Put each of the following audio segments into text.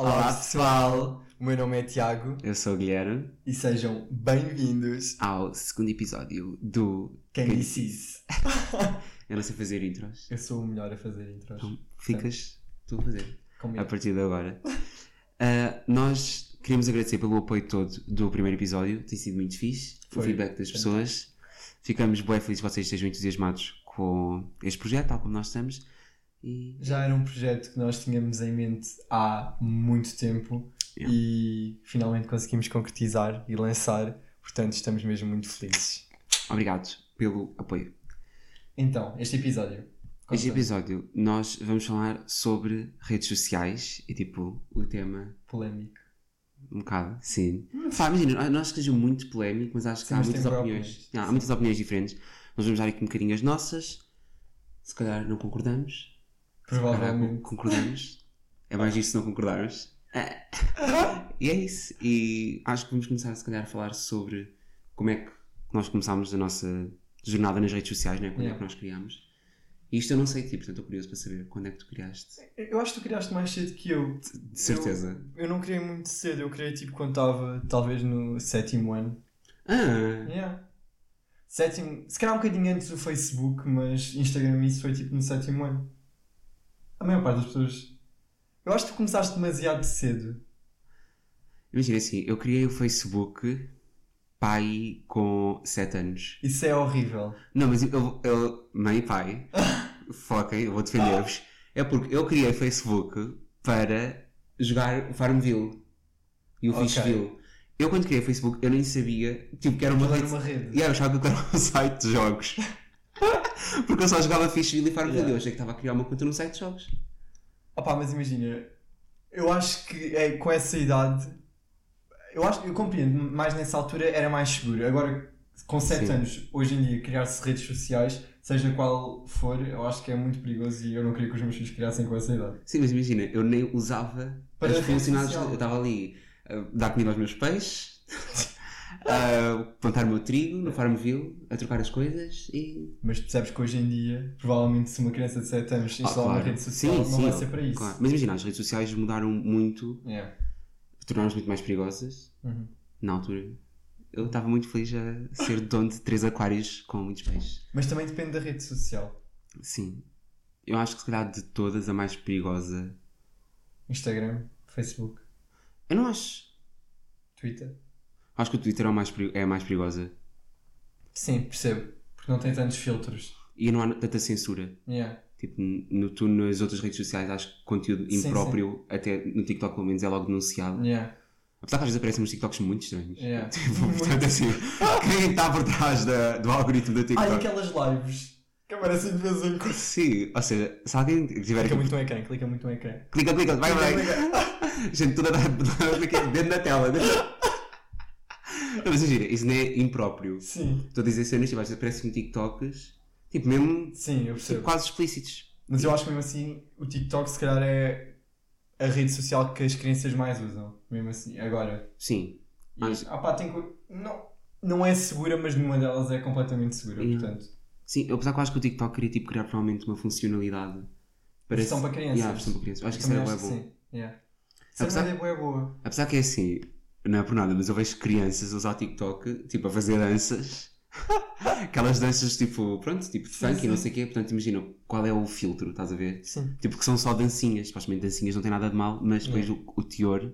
Olá pessoal, o meu nome é Tiago Eu sou o Guilherme e sejam bem-vindos ao segundo episódio do Quem Disse Isso. Eu não sei fazer intros. Eu sou o melhor a fazer intros. Então ficas tu a fazer Comigo. a partir de agora. Ah, nós queríamos agradecer pelo apoio todo do primeiro episódio, tem sido muito fixe. Foi. O feedback das pessoas. Ficamos bem felizes que vocês estejam entusiasmados com este projeto, tal como nós estamos. E Já era um projeto que nós tínhamos em mente há muito tempo Yeah. e finalmente conseguimos concretizar e lançar, portanto estamos mesmo muito felizes. obrigado pelo apoio. Então, este episódio. Este episódio nós vamos falar sobre redes sociais e tipo o tema Polémico. Um bocado, sim. Pá, imagina, nós que seja muito polémico, mas acho que Sim, há muitas opiniões. opiniões. Ah, há muitas opiniões diferentes. Nós vamos dar aqui um bocadinho as nossas. Se calhar não concordamos. Provavelmente. concordamos. É mais isso se não concordarmos. Ah. E é isso. E acho que vamos começar, se calhar, a falar sobre como é que nós começámos a nossa jornada nas redes sociais, né? Quando é Yeah. que nós criámos. E isto eu não sei, tipo, portanto estou curioso para saber quando é que tu criaste. Eu acho que tu criaste mais cedo que eu. De certeza. Eu, eu não criei muito cedo, eu criei tipo quando estava talvez no sétimo ano. Ah! Yeah. Sétimo, se calhar um bocadinho antes do Facebook, mas Instagram isso foi tipo no sétimo ano. A maior parte das pessoas. Eu acho que tu começaste demasiado cedo. Imagina assim, eu criei o Facebook pai com 7 anos. Isso é horrível. Não, mas eu, eu mãe e pai, foquem, eu vou defender-vos. É porque eu criei o Facebook para jogar o Farmville e o Ok. Fishville. Eu quando criei o Facebook eu nem sabia tipo, que era uma rede. era uma rede. E eu achava que era um site de jogos. porque eu só jogava Fishville e Farmville. Yeah. Eu achei que estava a criar uma conta num site de jogos. Opá, mas imagina, eu acho que é, com essa idade, eu, acho, eu compreendo, mais nessa altura era mais seguro. Agora, com 7 Sim. anos, hoje em dia, criar-se redes sociais, seja qual for, eu acho que é muito perigoso e eu não queria que os meus filhos criassem com essa idade. Sim, mas imagina, eu nem usava Para as funcionalidades. Eu estava ali a dar comida aos meus peixes, a plantar o meu trigo no Farmville, a trocar as coisas e. Mas percebes que hoje em dia, provavelmente, se uma criança de 7 anos Ah, instalar uma rede social, não vai ser para isso. claro. Mas imagina, as redes sociais mudaram muito, Yeah. tornaram-se muito mais perigosas. Uhum. Na altura, eu estava muito feliz a ser dono de três aquários com muitos peixes. Mas também depende da rede social. Sim. Eu acho que se calhar de todas a mais perigosa. Instagram, Facebook, Eu não acho. Twitter. Acho que o Twitter é, mais, é a mais perigosa. Sim, percebo. Porque não tem tantos filtros. E não há tanta censura. Yeah. Tipo, no, tu nas outras redes sociais acho que conteúdo Sim, impróprio, até no TikTok pelo menos, é logo denunciado. Yeah. Apesar que às vezes aparecem uns TikToks muito estranhos. Yeah. Tipo, portanto, assim, quem está por trás da- do algoritmo da e TikTok? aquelas lives que aparecem de vez em quando. Sim, ou seja, se alguém tiver Clica aqui. muito no ecrã, clica muito no ecrã. Clica, clica, vai, vai. Clica. Gente, tudo dentro da tela. Não, mas imagina, isso não é impróprio. Sim, Estou a dizer cenas, tipo, às vezes aparecem TikToks, tipo, mesmo sim, eu tipo, percebo. quase explícitos. Mas eu acho que mesmo assim o TikTok se calhar é a rede social que as crianças mais usam. Mesmo assim, agora. Sim. E, Acho- ah pá, tem co- não, não é segura, mas nenhuma delas é completamente segura, Yeah. portanto. Sim, eu apesar que eu acho que o TikTok queria tipo, criar provavelmente uma funcionalidade para Versão para crianças. Yeah, versão para crianças. Eu acho que isso era que bom. sim. Yeah. É Apesar- boa, boa. Apesar que é assim, não é por nada, mas eu vejo crianças usar TikTok, tipo, a fazer danças. Aquelas danças tipo, pronto, tipo de funk e não sei o quê. Portanto, imagina qual é o filtro, estás a ver? Sim. Tipo, que são só dancinhas. Supostamente dancinhas não tem nada de mal, mas depois o, o teor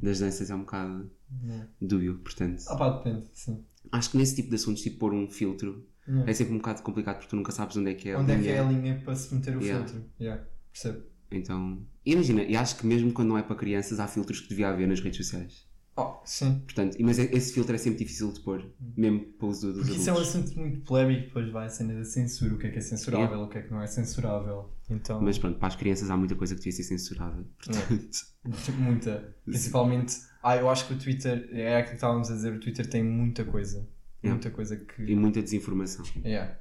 das danças é um bocado Yeah. dúbio. Portanto, Ah pá, depende, sim. acho que nesse tipo de assuntos, tipo, pôr um filtro Yeah. é sempre um bocado complicado porque tu nunca sabes onde é que é a Onde é que linha. é a linha para se meter o Yeah. filtro? Yeah. Percebo. Então, imagina, e acho que mesmo quando não é para crianças, há filtros que devia haver nas redes sociais. Oh, sim. Portanto, mas esse filtro é sempre difícil de pôr, mesmo para o uso dos Porque isso é um adultos. assunto muito polémico, depois vai a cena da censura, o que é que é censurável, o que é que não é censurável. Então, Mas pronto, para as crianças há muita coisa que devia ser censurada. Portanto, muita. Principalmente, ah, eu acho que o Twitter, é aquilo que estávamos a dizer, o Twitter tem muita coisa. Muita coisa que. e muita desinformação. Yeah.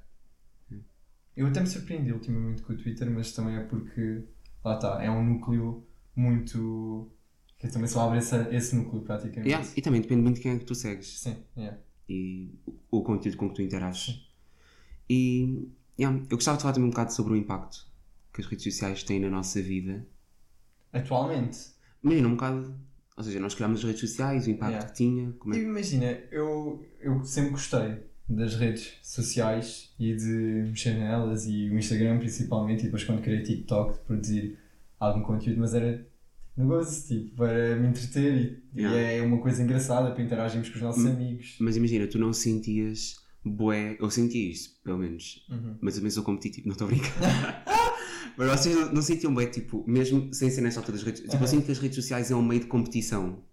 Eu até me surpreendi ultimamente com o Twitter, mas também é porque, lá está, é um núcleo muito. Que também só abre esse, esse núcleo praticamente. Yeah, e também depende muito de quem é que tu segues Sim, yeah. e o, o conteúdo com que tu interages. E yeah, eu gostava de falar também um bocado sobre o impacto que as redes sociais têm na nossa vida. Atualmente. imagina um bocado. Ou seja, nós criámos as redes sociais, o impacto Yeah. que tinha. É... imagina, eu, eu sempre gostei das redes sociais e de mexer nelas e o Instagram principalmente, e depois quando criei TikTok de produzir algum conteúdo, mas era negócio, tipo, para me entreter e, Yeah. e é uma coisa engraçada para interagirmos com os nossos Hum. amigos. Mas imagina, tu não sentias bué. Eu sentia isto, pelo menos. Uhum. Mas eu também sou competitivo, não estou a brincar. Mas vocês não- não sentiam bué, tipo, mesmo sem ser nesta altura das redes Tipo, eu Aham. sinto que as redes sociais é um meio de competição.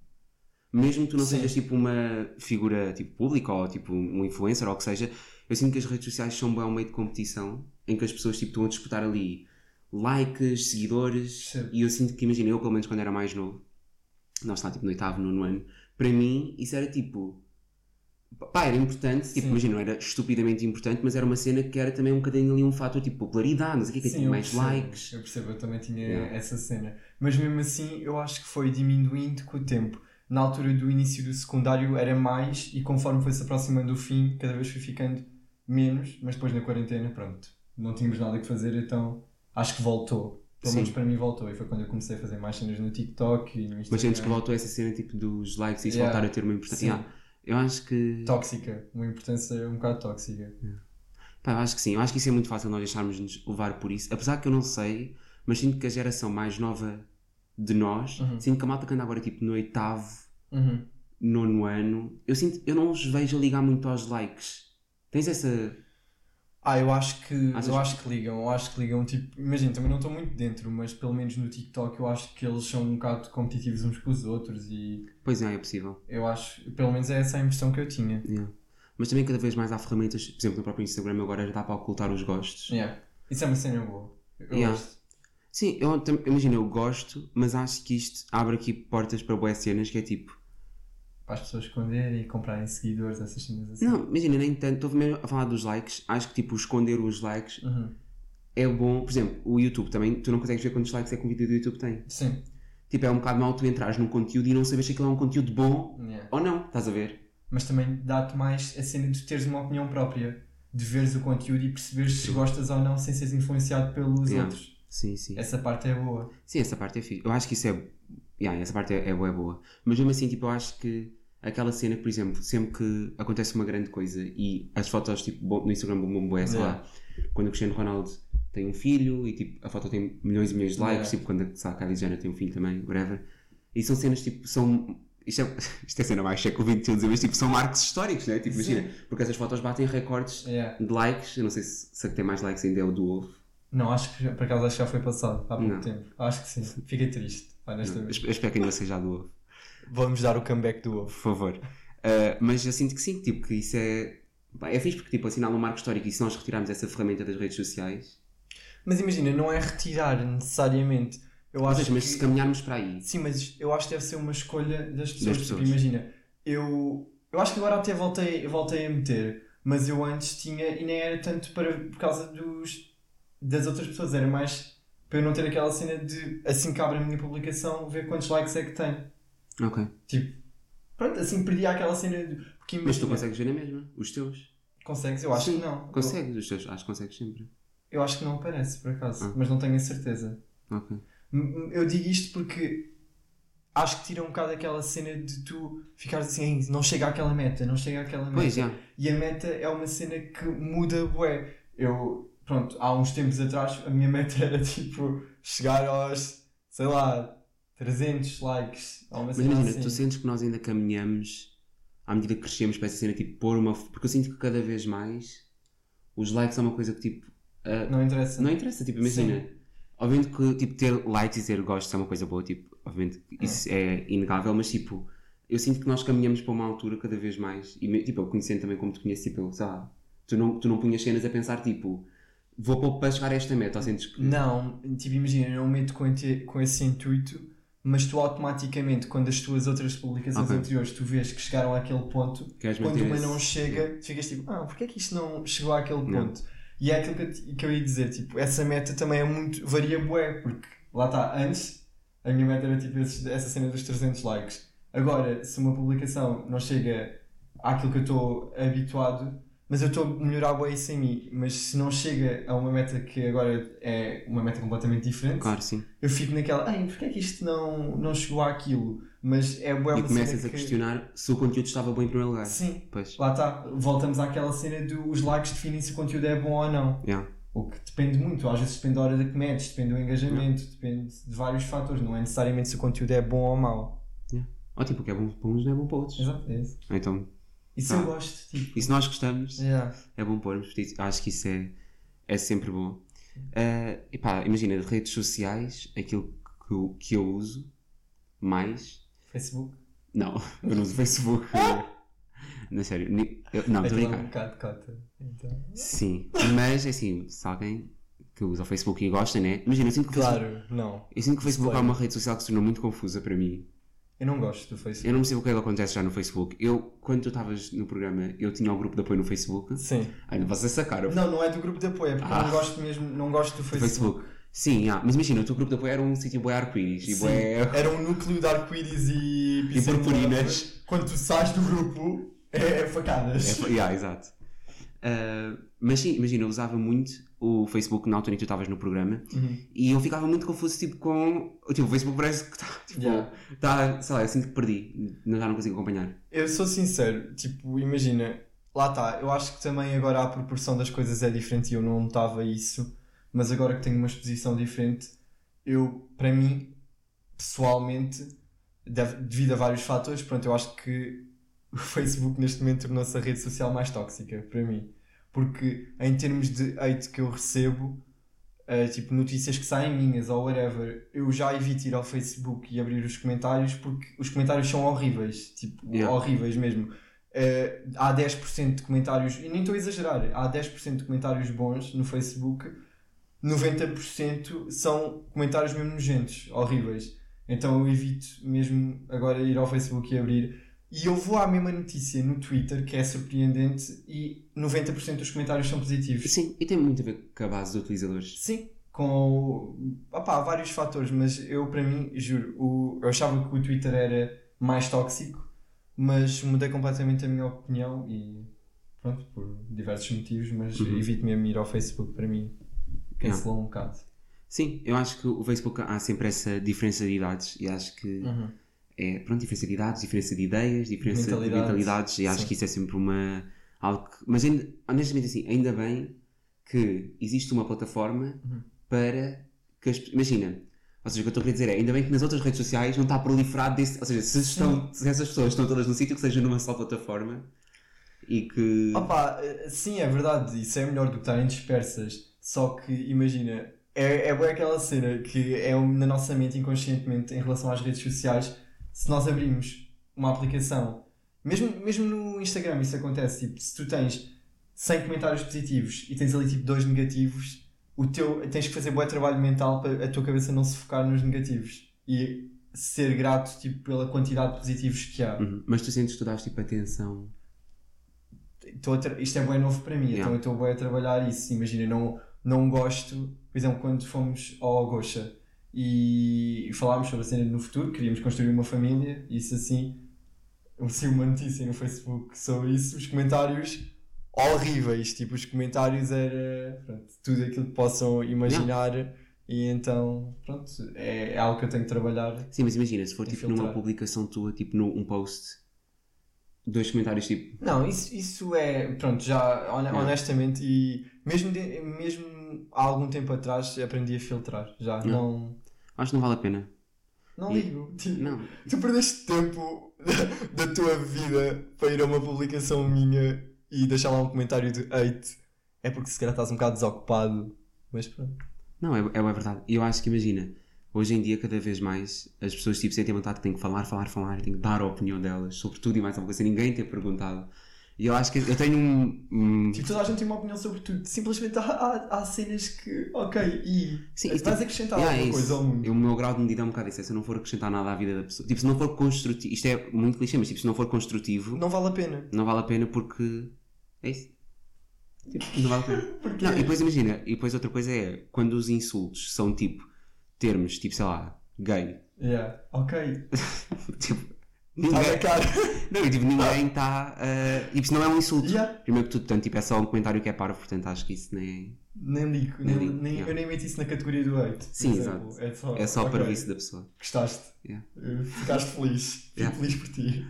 Mesmo que tu não Sim. sejas tipo uma figura tipo pública ou tipo um influencer ou o que seja, eu sinto que as redes sociais são bué um meio de competição em que as pessoas tipo, estão a disputar ali likes, seguidores Percebo. e eu sinto que, imagina, eu pelo menos quando era mais novo, nós está tipo no oitavo, nono ano, para mim isso era tipo pá, era importante, tipo, Sim. imagina, não era estupidamente importante, mas era uma cena que era também um bocadinho ali um fator tipo popularidade, não sei o que, que Sim, tinha mais percebo, likes. Eu percebo, eu também tinha Yeah. essa cena. Mas mesmo assim, eu acho que foi diminuindo com o tempo. Na altura do início do secundário era mais, e conforme foi se aproximando do fim, cada vez foi ficando menos. Mas depois na quarentena, pronto, não tínhamos nada que fazer, então acho que voltou. Pelo Sim. menos para mim voltou. E foi quando eu comecei a fazer mais cenas no TikTok e no Instagram. Mas sentes que voltou essa cena tipo dos likes e isso Yeah. voltar a ter uma importância. Sim. Yeah. Eu acho que. Tóxica. Uma importância um bocado tóxica. Pá, eu acho que sim. Eu acho que isso é muito fácil nós deixarmos-nos levar por isso. Apesar que eu não sei, mas sinto que a geração mais nova de nós, Uhum. sinto que a malta que anda agora tipo no oitavo, Uhum. nono ano, eu sinto, eu não os vejo a ligar muito aos likes. Tens essa. Ah, eu acho que Achas eu acho que ligam, eu acho que ligam tipo, imagina, também não estou muito dentro, mas pelo menos no TikTok eu acho que eles são um bocado competitivos uns com os outros e Pois é, é possível. eu acho, pelo menos é essa a impressão que eu tinha. Yeah. Mas também cada vez mais há ferramentas, por exemplo, no próprio Instagram agora já dá para ocultar os gostos. Yeah. Isso é uma cena boa. Eu Yeah. gosto. Sim, eu tam- imagina, eu gosto, mas acho que isto abre aqui portas para boas cenas que é tipo. Para as pessoas esconderem e comprarem seguidores, essas cenas assim. Não, imagina, nem tanto. Estou mesmo a falar dos likes. Acho que tipo, esconder os likes Uhum. é bom. Por exemplo, o YouTube também, tu não consegues ver quantos likes é que um vídeo do YouTube tem. Sim. Tipo, é um bocado mal tu entrares num conteúdo e não sabes se aquilo é um conteúdo bom Yeah. ou não. Estás a ver? Mas também dá-te mais a cena de teres uma opinião própria, de veres o conteúdo e perceberes se gostas ou não sem seres influenciado pelos Yeah. outros. Sim, sim. Essa parte é boa. Sim, essa parte é fixe. Eu acho que isso é. Yeah, essa parte é, é boa, é boa. Mas mesmo assim, tipo, eu acho que aquela cena, por exemplo, sempre que acontece uma grande coisa e as fotos tipo, bom- no Instagram bombam bué, sei lá, quando o Cristiano Ronaldo tem um filho e tipo, a foto tem milhões e milhões de likes, tipo, quando sei lá, a Kylie Jenner tem um filho também, whatever. E são cenas tipo, são. Isto é, isto é cena mais século XXI, mas tipo, são marcos históricos, né? Tipo, imagina, porque essas fotos batem recordes de likes. Eu não sei se, se a que tem mais likes ainda é o do Wolf. Não, acho que por acaso acho que já foi passado há pouco tempo. Acho que sim. Fiquei triste, honestamente. Eu espero que ainda seja a do Wolf. Vamos dar o comeback do ovo. por favor. Uh, mas eu sinto que sim, tipo, que isso é. é fixe porque tipo, assinala um marco histórico e se nós retirarmos essa ferramenta das redes sociais. Mas imagina, não é retirar necessariamente. Eu acho seja, mas que... se caminharmos para aí. Sim, mas eu acho que deve ser uma escolha das pessoas. Das Tipo, pessoas. imagina, eu, eu acho que agora até voltei, voltei a meter, mas eu antes tinha, e nem era tanto para, por causa dos, das outras pessoas, era mais para eu não ter aquela cena de assim que abre a minha publicação, ver quantos likes é que tem. Ok. Tipo, pronto, assim perdi aquela cena de. Porque Mas tu consegues ver na mesma? Os teus? consegues? Eu acho Sim, que não. Consegues, os teus, acho que consegues sempre. Eu, acho que não aparece, por acaso, Ah. mas não tenho a certeza. Ok. M- Eu digo isto porque acho que tira um bocado aquela cena de tu ficares assim, "Ei, não chega àquela meta, não chega àquela meta. Pois. E a meta é uma cena que muda bué. Eu, pronto, há uns tempos atrás a minha meta era tipo chegar aos, sei lá, 300 likes. Ou uma Mas imagina, assim. tu sentes que nós ainda caminhamos à medida que crescemos para essa cena, tipo, pôr uma. Porque eu sinto que cada vez mais os likes é uma coisa que, tipo. uh, Não interessa. Não interessa, tipo, imagina. Obviamente que tipo, ter likes e ter gostos é uma coisa boa, tipo, obviamente que isso é inegável, mas tipo, eu sinto que nós caminhamos para uma altura cada vez mais, e tipo, eu conhecendo também como te conheço, tipo, eu, tu não, tu não punhas cenas a pensar, tipo, vou para chegar a esta meta, ou sentes que. Não, tipo, imagina, eu não meto com, com esse intuito, mas tu automaticamente, quando as tuas outras publicações Ok. anteriores tu vês que chegaram àquele ponto, Queres quando uma não chega, tu ficas tipo, ah, porquê é que isto não chegou àquele Não. ponto? E é aquilo que eu, que eu ia dizer, tipo, essa meta também é muito, varia bué, porque lá está, antes a minha meta era tipo esses- essa cena dos 300 likes. Agora, se uma publicação não chega àquilo que eu estou habituado, mas eu estou a melhorar bem isso em mim. Mas se não chega a uma meta que agora é uma meta completamente diferente, Claro, sim. eu fico naquela, ai, porquê é que isto não, não chegou àquilo? Mas é boa e começas a questionar se o conteúdo estava bom em primeiro lugar. Sim, Pois. lá está. Voltamos àquela cena dos likes definem se o conteúdo é bom ou não. Yeah. O que depende muito, às vezes depende da hora da que metes, depende do engajamento, depende de vários fatores, não é necessariamente se o conteúdo é bom ou mau. Ou tipo, o que é bom para uns não é bom para outros. Exato, é isso. Então, Isso Ah. eu gosto, tipo. e se nós gostamos, Yeah. é bom pormos. Acho que isso é, é sempre bom. Ah, e pá, imagina, de redes sociais, aquilo que eu, que eu uso mais. Facebook. Não, eu não uso Facebook. Não, sério. ni- eu- não, estou a é brincar. um bocado cota. Então... Sim, mas assim, se alguém que usa o Facebook e gosta, né? Imagina, eu sinto que o Facebook, Claro, não. eu sinto que o Facebook é Disclaimer. uma rede social que se tornou muito confusa para mim. Eu não gosto do Facebook. Eu não sei o que é que acontece já no Facebook. Eu, quando tu estavas no programa, eu tinha um grupo de apoio no Facebook. Sim. Ai, não posso essa cara. Não, não é do grupo de apoio, é porque eu Ah. não gosto mesmo, não gosto do Facebook. Facebook. Sim, ah, mas imagina, o teu grupo de apoio era um sítio bué arco-íris bué... Era um núcleo de arco-íris e... E purpurinas. Quando tu sais do grupo, é, é facadas. É, yeah, exato. Ah, mas sim, imagina, eu usava muito o Facebook na altura em que tu estavas no programa Uhum. e eu ficava muito confuso tipo com... Tipo, o Facebook parece que está... Tipo, Yeah. tá, sei lá, eu sinto que perdi. Não, já não consigo acompanhar. Eu sou sincero, tipo, imagina, lá está, eu acho que também agora a proporção das coisas é diferente e eu não notava isso, mas agora que tenho uma exposição diferente, eu, para mim, pessoalmente, deve- devido a vários fatores, pronto, eu acho que o Facebook neste momento tornou-se a rede social mais tóxica para mim, porque em termos de hate que eu recebo, eh, tipo notícias que saem minhas ou whatever, eu já evito ir ao Facebook e abrir os comentários porque os comentários são horríveis, tipo, Yeah. horríveis mesmo. Eh, há 10% de comentários, e nem estou a exagerar, há 10% de comentários bons no Facebook, 90% são comentários mesmo nojentos, horríveis. Então eu evito mesmo agora ir ao Facebook e abrir. E eu vou à mesma notícia no Twitter, que é surpreendente, e 90% dos comentários são positivos. Sim, e tem muito a ver com a base dos utilizadores. Sim, com opá, vários fatores, mas eu para mim, juro, o, eu achava que o Twitter era mais tóxico, mas mudei completamente a minha opinião e pronto, por diversos motivos, mas Uhum. evito mesmo ir ao Facebook para mim. Cancelou um bocado. Sim, eu acho que o Facebook há sempre essa diferença de idades e acho que Uhum. É, pronto, diferença de idades, diferença de ideias, diferença de Mentalidades. mentalidades e acho Sim. que isso é sempre uma algo que, mas ainda, honestamente assim, ainda bem que existe uma plataforma Uhum. para que as, imagina, ou seja, o que eu estou a querer dizer é, ainda bem que nas outras redes sociais não está proliferado desse, ou seja, se, estão, se essas pessoas estão todas num sítio que seja numa só plataforma e que Opa, sim, é verdade, isso é melhor do que estarem dispersas. Só que imagina, é, é boa aquela cena que é na nossa mente inconscientemente em relação às redes sociais. Se nós abrimos uma aplicação, mesmo, mesmo no Instagram isso acontece, tipo, se tu tens 100 comentários positivos e tens ali tipo dois negativos, o teu, tens que fazer bom trabalho mental para a tua cabeça não se focar nos negativos e ser grato tipo, pela quantidade de positivos que há. Uhum. mas tu sentes que tu dás tipo atenção Estou tra- isto é bem novo para mim, Yeah. então eu estou bem a trabalhar isso. Imagina, não, não gosto, por exemplo, quando fomos ao Gocha e falámos sobre a cena no futuro, queríamos construir uma família, isso assim, eu sei uma notícia no Facebook sobre isso, os comentários horríveis, tipo, os comentários era pronto, tudo aquilo que possam imaginar e então, pronto, é, é algo que eu tenho que trabalhar. Sim, mas imagina, se for tipo numa Infiltrar. publicação tua, tipo num um post, dois comentários tipo. Não, isso, isso é, pronto, já honestamente, e mesmo, de- mesmo há algum tempo atrás aprendi a filtrar, já, Yeah. não, Acho que não vale a pena. não E- ligo. Tipo, Não. Tu perdeste tempo da, da tua vida para ir a uma publicação minha e deixar lá um comentário de hate, é porque se calhar estás um bocado desocupado, mas pronto. Não, é, é, é verdade. E eu acho que imagina, hoje em dia cada vez mais as pessoas tipo, sentem vontade que têm que falar, falar, falar, têm que dar a opinião delas sobre tudo e mais alguma coisa, ninguém ter perguntado. E eu acho que eu tenho um. um- Tipo, toda a gente tem uma opinião sobre tudo, simplesmente há, há, há cenas que, ok, e Sim, vais tipo, acrescentar yeah, alguma é coisa ao mundo. O meu grau de medida é um bocado isso. É se eu não for acrescentar nada à vida da pessoa. Tipo, se não for construtivo. Isto é muito clichê, mas tipo, se não for construtivo, Não vale a pena. não vale a pena porque. É isso. Tipo, não vale a pena. Não, e depois imagina, e depois outra coisa é quando os insultos são tipo termos, tipo, sei lá, gay. Yeah, ok. Tipo, Está na cara. Não, e tipo, ninguém está. Uh, e isso não é um insulto. Yeah. Primeiro que tudo, portanto, tipo, é só um comentário que é parvo, portanto acho que isso nem Nem ligo, Nem nem, yeah. eu nem meto isso na categoria do hate. Sim, exato. É só, é só ok, para vice da pessoa. Gostaste. Yeah. Uh, Ficaste feliz. Fico feliz por ti.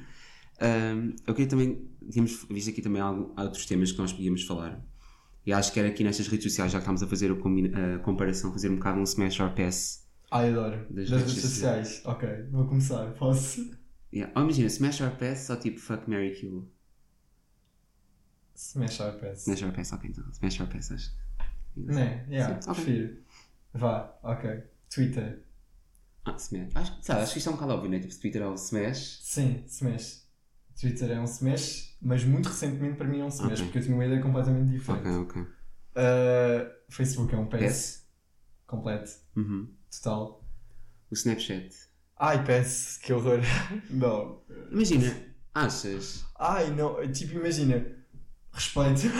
Um, eu queria também. Tínhamos visto aqui também algo, há outros temas que nós podíamos falar. E acho que era aqui nestas redes sociais, já que estamos a fazer a, comparação, fazer um bocado um smash or pass. Ai, adoro. Das Das, redes redes sociais. Ok, vou começar. Posso? Yeah. Ou imagina, smash or pass, só tipo fuck, Mary kill. Smash or pass. Smash or pass, ok, então. Smash or pass, acho. Né? Yeah, Sim, ok. prefiro. Vá, ok. Twitter. Ah, smash. Acho, sabe, acho que isto é um bocado óbvio, né? Tipo, Twitter é o smash. Sim, smash. Twitter é um smash, mas muito recentemente para mim é um smash, Ok. porque eu tinha uma ideia completamente diferente. Ok, ok. Uh, Facebook é um pass. Pass? Completo. Uhum. Total. O Snapchat. Ai, pass. Que horror. não. Imagina, achas. Ai, não. Tipo, imagina. Respeito.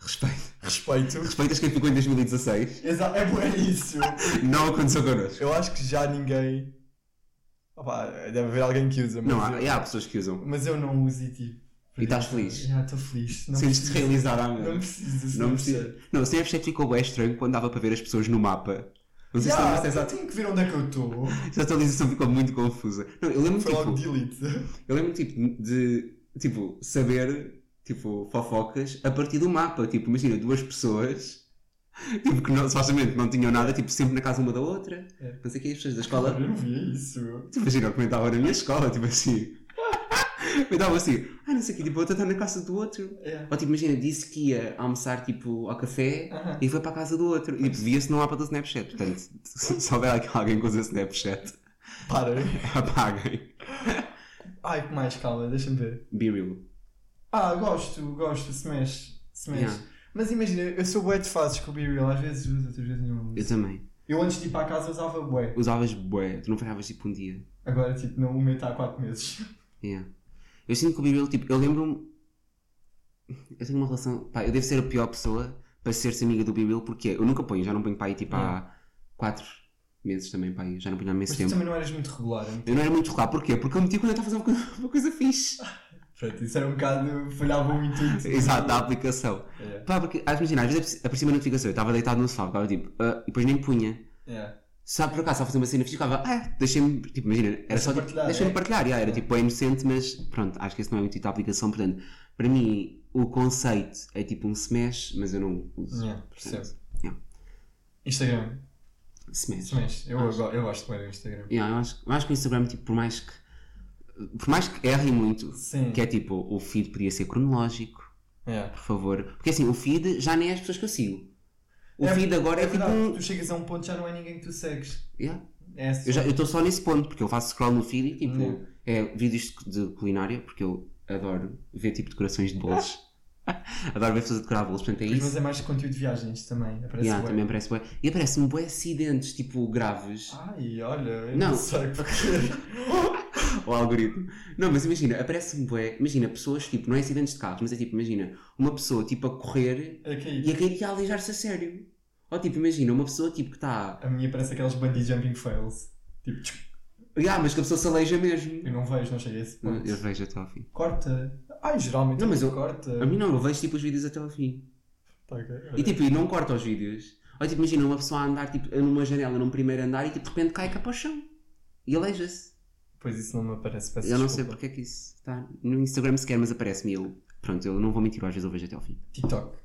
Respeito. Respeito. Respeitas quem ficou em 2016? Exa é bom isso. Não aconteceu connosco. Eu acho que já ninguém. Opa, deve haver alguém que usa, mas, Não, há, eu, há pessoas que usam. mas eu não uso e tipo. E estás feliz? Já, estou feliz. Sentes-te à Não preciso. Não precisa. Não, o Snapchat ficou bem estranho quando dava para ver as pessoas no mapa. Não sei se Já, lembras eu dessa tenho que ver onde é que eu estou. essa atualização ficou muito confusa. Não, eu lembro Foi logo tipo, delete. eu lembro tipo de tipo saber tipo fofocas a partir do mapa. Tipo, imagina duas pessoas tipo, que não, supostamente não tinham nada, tipo, sempre na casa uma da outra. É. Não sei o que as pessoas da escola. Eu não via isso. Tipo, imagina, eu comentava na minha escola, tipo assim. comentava assim, não sei o que, tipo, outra está na casa do outro. É. Ou tipo, imagina, disse que ia almoçar tipo ao café Aham. e foi para a casa do outro. E tipo, via-se no mapa do Snapchat. Portanto, se houver alguém que usa Snapchat, Para. apaguem. Ai, que mais? Calma, deixa-me ver. Be real. Ah, gosto, gosto. Smash. Smash. Yeah. Mas imagina, eu sou bué de fases com o B-Real. Às vezes uso, outras vezes não Eu uso. também. Eu antes de ir para a casa usava bué. Usavas bué, tu não falhavas tipo um dia. Agora, tipo, não, o meu está há 4 meses. Yeah. Eu sinto que o Be real, tipo, eu lembro-me. Eu tenho uma relação. Pá, eu devo ser a pior pessoa para ser-se amiga do Be real porque eu nunca ponho, já não ponho aí tipo há 4 meses também, pá, já não ponho há Mas imenso tu tempo. também não eras muito regular. hein? Eu não era muito regular, porquê? Porque eu meti quando eu estava a fazer uma coisa, fixe. Pronto, isso era um bocado. falhava o intuito. Exato, da aplicação. É. Pá, porque, imagina, às vezes aparecia uma notificação, eu estava deitado no sofá, ficava tipo, ah, e depois nem punha. É. Sabe por acaso, só fazer uma cena fixe, ficava, ah, deixei-me, tipo, imagina, era só tipo, é. partilhar, yeah, era É. tipo, é inocente, mas pronto, acho que esse não é o intuito da aplicação, portanto, para mim, o conceito é tipo um smash, mas eu não uso. Yeah, percebo. yeah. Instagram. Smash. Smash. Eu, Acho. go- eu gosto bem do Instagram. Yeah, eu, acho, eu acho que o Instagram, tipo, por mais que, por mais que erre muito, Sim. que é tipo, o feed podia ser cronológico, É. por favor, porque assim, o feed já nem é as pessoas que eu sigo. O É- feed agora é, tipo verdade, um... Tu chegas a um ponto já não é ninguém que tu segues. Yeah. É já- eu estou só nesse ponto, porque eu faço scroll no feed e tipo, Hum. é vídeos de culinária, porque eu adoro ver tipo decorações de bolos. adoro ver pessoas a decorar bolos, portanto é Mas isso. é mais conteúdo de viagens também. Aparece Yeah, bué. também aparece bué. E aparece-me bué acidentes, tipo, graves. Ai, olha, eu Não. não, sei porquê. O algoritmo. Não, mas imagina, aparece-me bué. Imagina, pessoas, tipo, não é acidentes de carros, mas é tipo, imagina, uma pessoa, tipo, a correr e a cair e a aleijar-se a sério. Ou tipo, imagina, uma pessoa, tipo, que está... a minha parece aqueles bungee jumping fails. Tipo, tchuc, Ah, mas que a pessoa se aleija mesmo. eu não vejo, não cheguei a esse ponto. Eu vejo até ao fim. Corta. Ai, geralmente Não, mas eu- corta. A mim não, eu vejo, tipo, os vídeos até ao fim. Tá, ok, E tipo, e não corta os vídeos. Ou tipo, imagina uma pessoa a andar tipo, numa janela num primeiro andar e tipo, de repente cai cá para o chão. E aleija-se. Pois isso não me aparece. Peço Eu não sei porque é que isso está no Instagram sequer, mas aparece-me eu. Pronto, eu não vou mentir, às vezes eu vejo até ao fim. TikTok.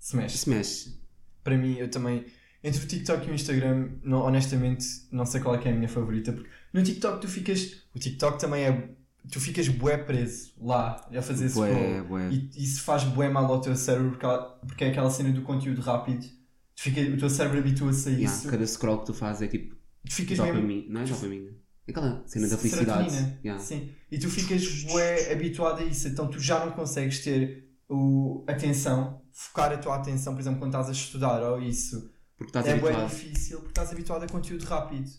Smash. Smash. Para mim, eu também. Entre o TikTok e o Instagram, não- honestamente, não sei qual é que é a minha favorita. Porque no TikTok tu ficas. O TikTok também é. Tu ficas bué preso lá a fazer esse Bué, bué. E isso faz bué mal ao teu cérebro porque, porque é aquela cena do conteúdo rápido. Tu fica, o teu cérebro habitua-se a Yeah, isso. cada scroll que tu fazes é tipo Tu ficas mesmo. dopamina. Não é dopamina. Aquela cena da felicidade. Yeah. Sim. E tu ficas bué habituado a isso, então tu já não consegues ter o, atenção, focar a tua atenção, por exemplo, quando estás a estudar ou isso. Porque estás é bué habituado. difícil porque estás habituado a conteúdo rápido.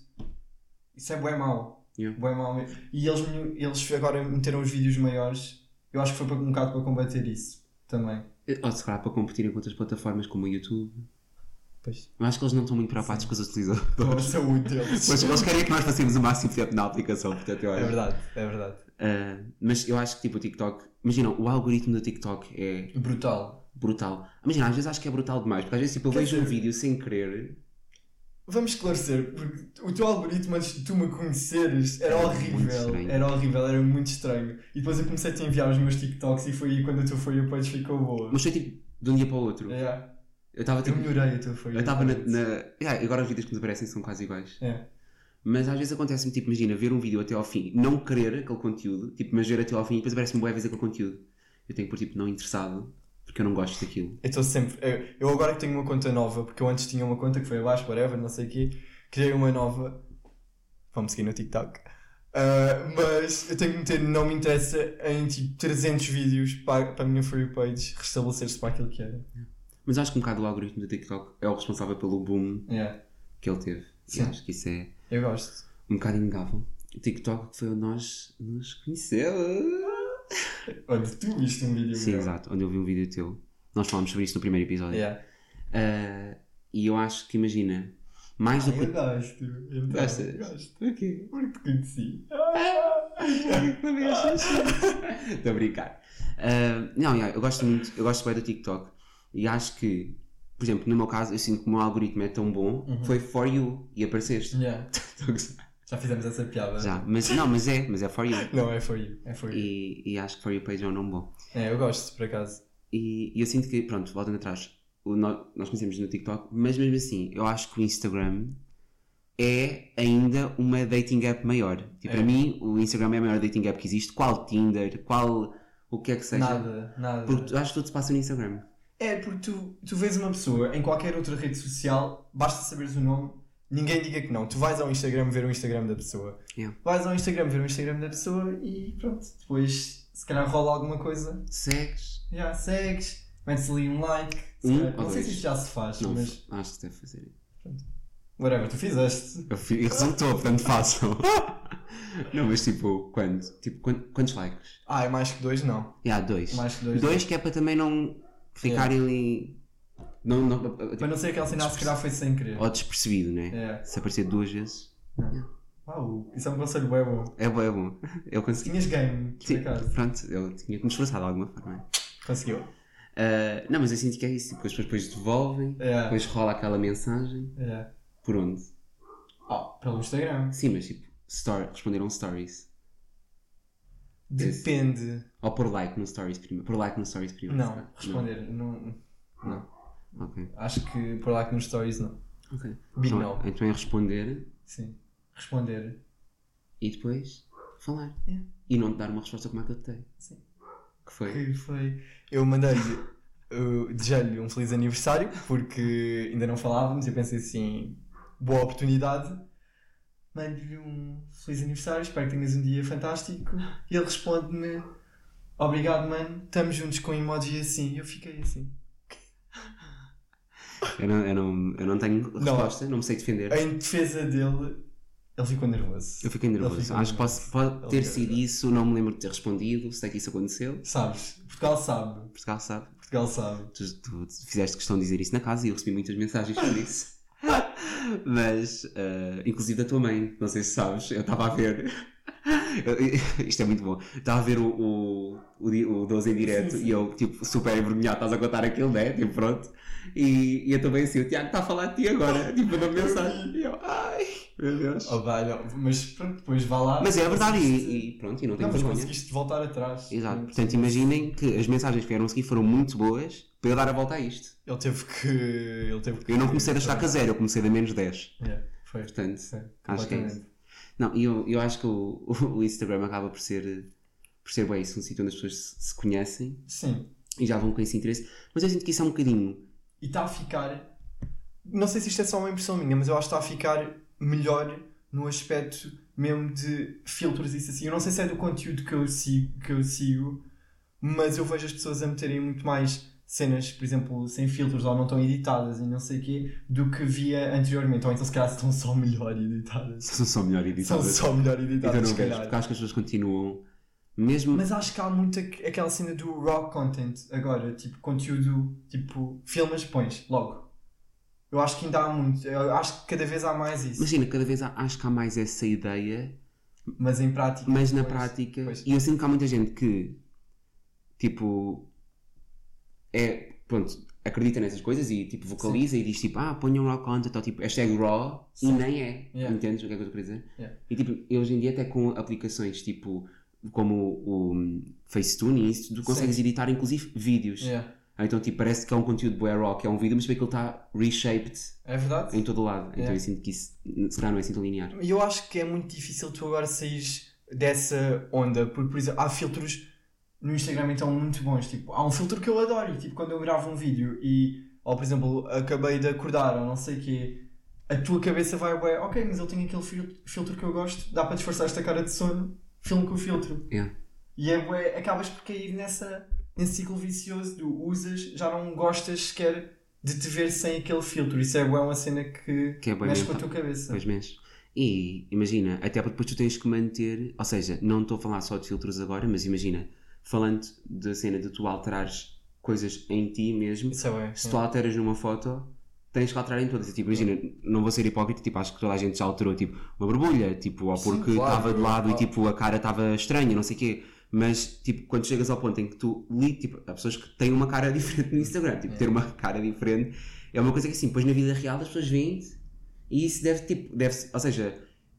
Isso é bué mau. Yeah. Bué mau mesmo. E eles, eles agora meteram os vídeos maiores. Eu acho que foi um bocado para combater isso também. Ou se calhar para competirem com outras plataformas como o YouTube. Pois. Eu acho que eles não estão muito preocupados com os Com a utilizadores. saúde deles. Mas eles querem que nós façamos o máximo tempo na aplicação, portanto eu acho. É verdade, é verdade. Ah, mas eu acho que tipo o TikTok, imagina, o algoritmo do TikTok é Brutal. brutal. Imagina, às vezes acho que é brutal demais, porque às vezes tipo, eu Quer vejo um dizer- vídeo sem querer. Vamos esclarecer, porque o teu algoritmo antes de tu me conheceres era Era horrível. Era horrível, era muito estranho. E depois eu comecei a te enviar os meus TikToks e foi aí quando a tua folha page ficou boa. Mas foi tipo de um dia para o outro. Yeah. Eu estava Eu tipo. melhorei a tua folha Eu estava na. na... Yeah, agora os vídeos que nos aparecem são quase iguais. É. Mas às vezes acontece-me, tipo, imagina, ver um vídeo até ao fim, não querer aquele conteúdo, tipo, mas ver até ao fim e depois aparece-me boa vez aquele conteúdo. Eu tenho que pôr tipo não interessado, porque eu não gosto daquilo. Eu estou sempre. Eu, eu agora que tenho uma conta nova, porque eu antes tinha uma conta que foi abaixo, whatever, não sei o quê, criei uma nova. Vamos seguir no TikTok. Ah, mas eu tenho que meter, não me interessa, em tipo 300 vídeos para, para a minha For You page restabelecer-se para aquilo que era. Mas acho que um bocado o algoritmo do TikTok é o responsável pelo boom Yeah. que ele teve. Sim. E acho que isso é Eu gosto. um bocado inegável. O TikTok foi onde nós nos conhecemos. Olha, tu viste um vídeo Sim, meu. exato, onde eu vi um vídeo teu. Nós falámos sobre isso no primeiro episódio. Yeah. Ah, e eu acho que, imagina, mais do Ah, que. eu gosto. Então, Gostas? Gosto. Porquê? Porque te conheci. Estou a brincar. Ah, não, yeah, eu gosto muito, eu gosto bem do TikTok e acho que, por exemplo, no meu caso, eu sinto que o meu algoritmo é tão bom, Uhum. foi for you e apareceste. Yeah. Já fizemos essa piada. Já, mas não, mas é, mas é for you. Não, é for you. É for you. E, e acho que for you page é um nome bom. É, eu gosto, por acaso. E, e eu sinto que, pronto, voltando atrás, o nós conhecemos no TikTok, mas mesmo assim, eu acho que o Instagram é ainda uma dating app maior. Tipo, É. para mim, o Instagram é a maior dating app que existe. Qual Tinder, qual o que é que seja. Nada, nada. Porque acho que tudo se passa no Instagram. É, porque tu, tu vês uma pessoa em qualquer outra rede social, basta saberes o nome, ninguém diga que não. Tu vais ao Instagram ver o Instagram da pessoa. Yeah. Vais ao Instagram ver o Instagram da pessoa e pronto. Depois, se calhar rola alguma coisa, Segues. já segues, metes ali um like. se Um calhar- não sei se isto já se faz, Não, mas acho que deve fazer. whatever, tu fizeste. Eu e resultou, portanto façam. não, mas tipo, quando? Tipo, quan- quantos likes? Ah, é mais que dois, não. E há dois. Mais que dois. Dois que é para também não ficarem ali. Não, não, Para não ser aquele sinal, se calhar foi sem querer. ou despercebido, né? É. Se aparecer duas vezes. Uau, isso é um conselho bem bom. É bom, é bom. Eu consegui. Tinhas game, por Sim, acaso. pronto, eu tinha que me esforçar de alguma forma. né? Conseguiu. Ah, não, mas eu sinto que é isso. Tipo, as pessoas depois devolvem, É. depois rola aquela mensagem. É. Por onde? Oh, pelo Instagram. Sim, mas tipo, story, responderam stories. Depende. Ou por like no stories primeiro. Por like no stories primeiro. Não, responder. Não. Não. Ok, Acho que por que nos stories não. ok. Big então, no. então é responder Sim. Responder. e depois falar. Yeah. E não te dar uma resposta como a que eu te dei. Sim. Que foi? Que foi. Eu mandei-lhe. Desejei-lhe um feliz aniversário porque ainda não falávamos e eu pensei assim: boa oportunidade. Mando-lhe um feliz aniversário, espero que tenhas um dia fantástico. E ele responde-me: Obrigado, mano, estamos juntos com emoji assim. Eu fiquei assim. Eu não, eu não, eu não tenho resposta, não me sei defender. Em defesa dele, ele ficou nervoso. Eu fiquei nervoso. ficou Acho que nervoso. posso, pode ter sido isso, não me lembro de ter respondido, sei que isso aconteceu. Sabes? Portugal sabe. Portugal sabe. Portugal sabe. Tu, tu fizeste questão de dizer isso na casa e eu recebi muitas mensagens sobre isso. Mas, eh, inclusive da tua mãe, não sei se sabes, eu estava a ver. Isto é muito bom. Estava a ver o, o, o, o 12 em direto Sim, sim. e eu, tipo, super envergonhado, estás a contar aquilo, né? Tipo, pronto. E, e eu também assim, o Tiago está a falar de ti agora, tipo, mandou mensagem. E eu, ai, meu Deus. Oh, vai. Mas pronto, depois vá lá. Mas é verdade, e, e pronto, e não tenho Não, mas vergonha. conseguiste voltar atrás. Exato. Portanto, imaginem que as mensagens que vieram a seguir foram muito boas para eu dar a volta a isto. Ele teve que. Ele teve que Eu não comecei da estaca zero, eu comecei da menos 10. É, foi. Portanto, Sim, acho que é completamente. isso. Não, e eu, eu acho que o, o Instagram acaba por ser, por ser bem isso, um sítio onde as pessoas se, se conhecem Sim. e já vão com esse interesse. Mas eu sinto que isso é um bocadinho. E está a ficar. Não sei se isto é só uma impressão minha, mas eu acho que está a ficar melhor no aspecto mesmo de filtros e isso assim. Eu não sei se é do conteúdo que eu sigo, que eu sigo mas eu vejo as pessoas a meterem muito mais cenas, por exemplo, sem filtros ou não estão editadas e não sei o quê, do que via anteriormente. Ou então se calhar estão só melhor editadas. São só melhor São editadas. só melhor Então editadas, não se vejo, porque acho que as pessoas continuam. Mesmo. Mas acho que há muito aqu- aquela cena do raw content agora, tipo conteúdo, tipo filmes, pões logo. Eu acho que ainda há muito. Eu acho que cada vez há mais isso. Imagina, cada vez há- acho que há mais essa ideia, Mas em prática. mas na prática. pois. E eu sinto que há muita gente que, tipo, é, pronto, acredita nessas coisas e, tipo, vocaliza e diz, tipo, ah, ponham raw content, ou tipo, hashtag raw, e Sim. nem é. Yeah. Entendes o que é que eu estou a dizer? Yeah. E, tipo, hoje em dia, até com aplicações, tipo, como o, o Facetune e isso, tu consegues Sim. editar, inclusive, vídeos. Yeah. Ah, Então, tipo, parece que é um conteúdo bué que é um vídeo, mas vê que ele está reshaped É verdade? em todo o lado. Então, Yeah. eu sinto que isso, se calhar, não é assim linear. Eu acho que é muito difícil tu agora saís dessa onda, porque, por exemplo, há filtros no Instagram então muito bons. Tipo, há um filtro que eu adoro, e, tipo, quando eu gravo um vídeo e, ou por exemplo, acabei de acordar ou não sei o quê, a tua cabeça vai, ué, ok, mas eu tenho aquele fil- filtro que eu gosto, dá para disfarçar esta cara de sono, filme com o filtro. Yeah. E é, acabas por cair nessa, nesse ciclo vicioso do usas, já não gostas sequer de te ver sem aquele filtro. Isso é uma cena que, Que é mexe com a tua cabeça. Pois mexe. E imagina, até porque depois tu tens que manter, ou seja, não estou a falar só de filtros agora, mas imagina, falando da cena de tu alterares coisas em ti mesmo, Isso é se tu alteras numa foto, tens que alterar em todas. Tipo, imagina, não vou ser hipócrita, tipo, acho que toda a gente já alterou tipo, uma borbulha, tipo, ou porque claro, estava de lado claro. e tipo, a cara estava estranha, não sei o quê. Mas, tipo, quando chegas ao ponto em que tu li, tipo, há pessoas que têm uma cara diferente no Instagram, tipo, É. ter uma cara diferente é uma coisa que assim, depois na vida real as pessoas veem-te e isso deve, tipo, deve ou seja,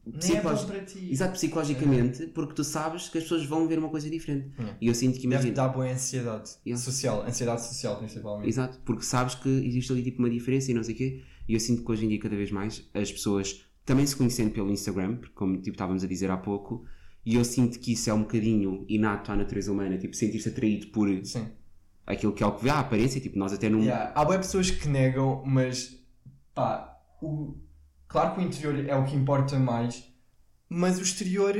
é psicolog- ti. exato, psicologicamente, porque tu sabes que as pessoas vão ver uma coisa diferente. É. E eu sinto que, Deve imagina, dar boa ansiedade Yeah. social, ansiedade social principalmente. Exato, porque sabes que existe ali tipo uma diferença e não sei o quê. E eu sinto que hoje em dia, cada vez mais, as pessoas também se conhecendo pelo Instagram, porque como tipo, estávamos a dizer há pouco, e eu sinto que isso é um bocadinho inato à natureza humana, tipo, sentir-se atraído por Sim. aquilo que é o que vê, a aparência, tipo, nós até não. Yeah. Há boas pessoas que negam, mas pá, o... claro que o interior é o que importa mais, mas o exterior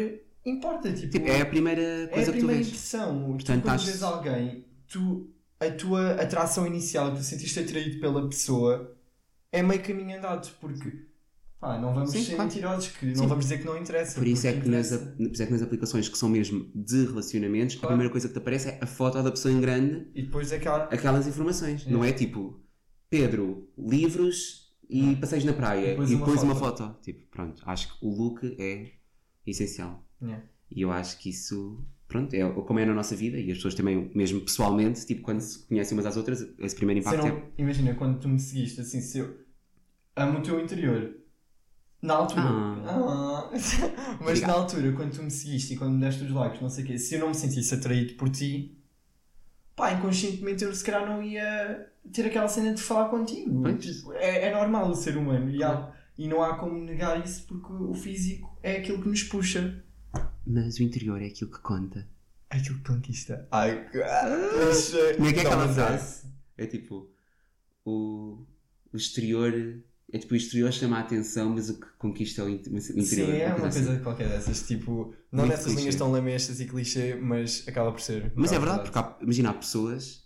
importa. Tipo, Tipo, é a primeira é coisa a que tu primeira vês. impressão. Portanto, tu, quando estás- vês alguém, tu, a tua atração inicial, tu sentiste atraído pela pessoa, é meio caminho andado, porque pá, não vamos Sim, ser claro. mentirosos, que não Sim. vamos dizer que não interessa. Por isso, é que nas, interessa. ap- por isso é que nas aplicações que são mesmo de relacionamentos, a Claro. primeira coisa que te aparece é a foto da pessoa em grande, E depois aquela. aquelas informações. É. Não é tipo, Pedro, livros e passeios na praia. E E depois depois, uma uma, foto. Tipo, pronto, acho que o look é essencial. Yeah. E eu acho que isso, pronto, é como é na nossa vida e as pessoas também, mesmo pessoalmente, tipo, quando se conhecem umas às outras, esse primeiro impacto é. não- imagina, quando tu me seguiste, assim, se eu amo o teu interior, na altura, Ah. Ah. mas Obrigado. na altura, quando tu me seguiste e quando me deste os likes, não sei o quê, se eu não me sentisse atraído por ti, pá, inconscientemente eu se calhar não ia ter aquela cena de falar contigo. Tipo, É, é normal o ser humano e, há- e não há como negar isso porque o físico é aquilo que nos puxa. Mas o interior é aquilo que conta. É aquilo que conquista. Ai, mas, Como é que é aquela mas frase? É tipo, o, o exterior. É tipo, o exterior chama a atenção, mas o que conquista é o in- o interior. Sim, é uma assim. coisa qualquer dessas, tipo, não Muito nessas clichê. linhas tão lamestas e clichê, mas acaba por ser. Mas é verdade, porque há, imagina, há pessoas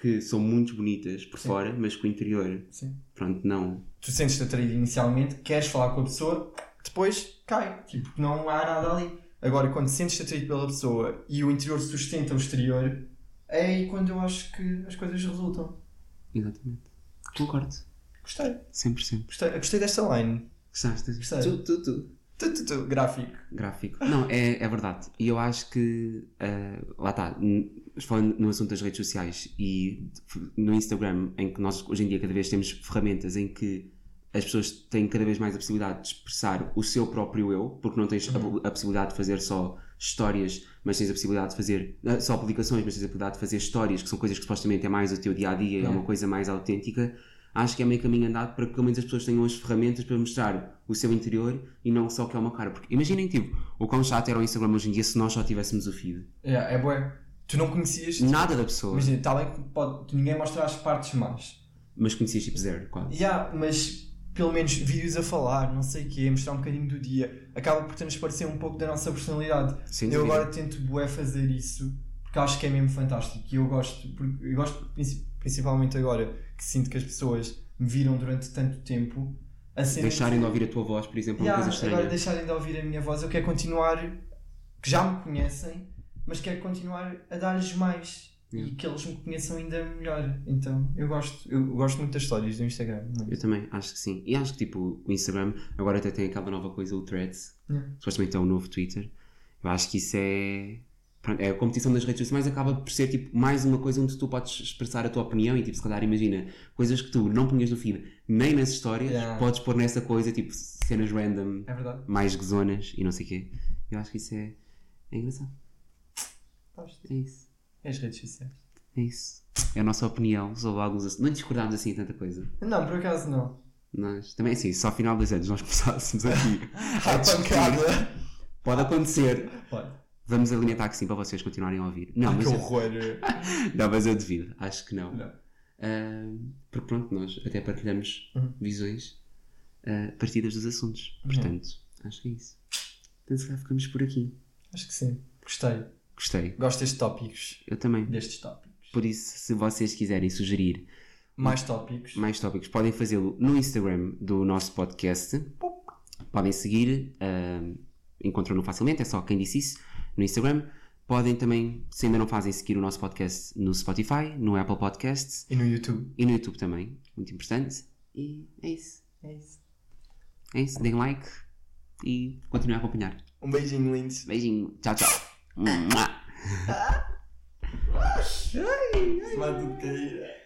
que são muito bonitas por Sim. fora, mas que o interior, Sim. pronto, não. Tu sentes-te atraído inicialmente, queres falar com a pessoa, depois cai, tipo, não há nada ali. Agora, quando sentes-te atraído pela pessoa e o interior sustenta o exterior, é aí quando eu acho que as coisas resultam. Exatamente. Concordo. Gostei, 100%. gostei, gostei desta line. Gostaste? Gostei. Tu, tu, tu. Tu, tu, tu, gráfico. Gráfico. Não, é, é verdade. E eu acho que. ah, lá está. Falando no assunto das redes sociais e no Instagram, em que nós hoje em dia cada vez temos ferramentas em que as pessoas têm cada vez mais a possibilidade de expressar o seu próprio eu, porque não tens a, a possibilidade de fazer só histórias, mas tens a possibilidade de fazer ah, só publicações, mas tens a possibilidade de fazer histórias, que são coisas que supostamente é mais o teu dia a dia, é É. uma coisa mais autêntica. Acho que é meio caminho andado para que pelo menos as pessoas tenham as ferramentas para mostrar o seu interior e não só que é uma cara. Porque imaginem, tipo, o quão chato era o Instagram hoje em dia se nós só tivéssemos o feed. Yeah, é bué. Tu não conhecias. Nada da pessoa, Imagina, está bem que pode, ninguém mostra as partes más. mas conhecias tipo zero, quase. Yeah, mas pelo menos vídeos a falar, não sei o quê, mostrar um bocadinho do dia, acaba por transparecer um pouco da nossa personalidade. Sem eu dúvida. agora tento bué fazer isso porque acho que é mesmo fantástico e eu gosto, porque, eu gosto princi- principalmente agora que sinto que as pessoas me viram durante tanto tempo a cena Deixarem de- ouvir a tua voz, por exemplo, é uma Yeah, coisa estranha. agora deixarem de ouvir a minha voz, eu quero continuar, que já me conhecem, mas quero continuar a dar-lhes mais. e que eles me conheçam ainda melhor. Então eu gosto, eu gosto muito das histórias do Instagram. muito. Eu também, acho que sim. E acho que tipo, o Instagram agora até tem aquela nova coisa, o Threads. Yeah. Supostamente é o novo Twitter. Eu acho que isso é. É a competição das redes sociais, acaba por ser tipo mais uma coisa onde tu podes expressar a tua opinião e tipo, se calhar imagina coisas que tu não punhas no feed nem nas histórias, Yeah. podes pôr nessa coisa, tipo cenas random, É mais guzonas e não sei o quê. Eu acho que isso é, é engraçado. É isso. É as redes sociais. É isso. É a nossa opinião sobre alguns assuntos. Não discordámos assim tanta coisa. Não, por acaso não. Nós também assim, só ao final dos anos nós começássemos aqui a Ah, discutir. pancada! Pode acontecer. Pode. Vamos alimentar que sim para vocês continuarem a ouvir. Não, mas que eu, horror! não, mas eu devido. Acho que não. Não. Ah, porque pronto, nós até partilhamos Uhum. visões ah, partidas dos assuntos. Portanto, acho que é isso. Então se calhar ficamos por aqui. Acho que sim. Gostei. Gostei. Gosto destes tópicos. Eu também. Destes tópicos. Por isso, se vocês quiserem sugerir Mais tópicos. mais tópicos, podem fazê-lo no Instagram do nosso podcast. Podem seguir, ah, encontram-no facilmente, é só quem disse isso, no Instagram. Podem também, se ainda não fazem, seguir o nosso podcast no Spotify, no Apple Podcasts E no YouTube. e no YouTube também, muito importante. E é isso. É isso. É isso. Deem like e continuem a acompanhar. Um beijinho, lindos. Beijinho. Tchau, tchau. Mua. Vai tudo cair.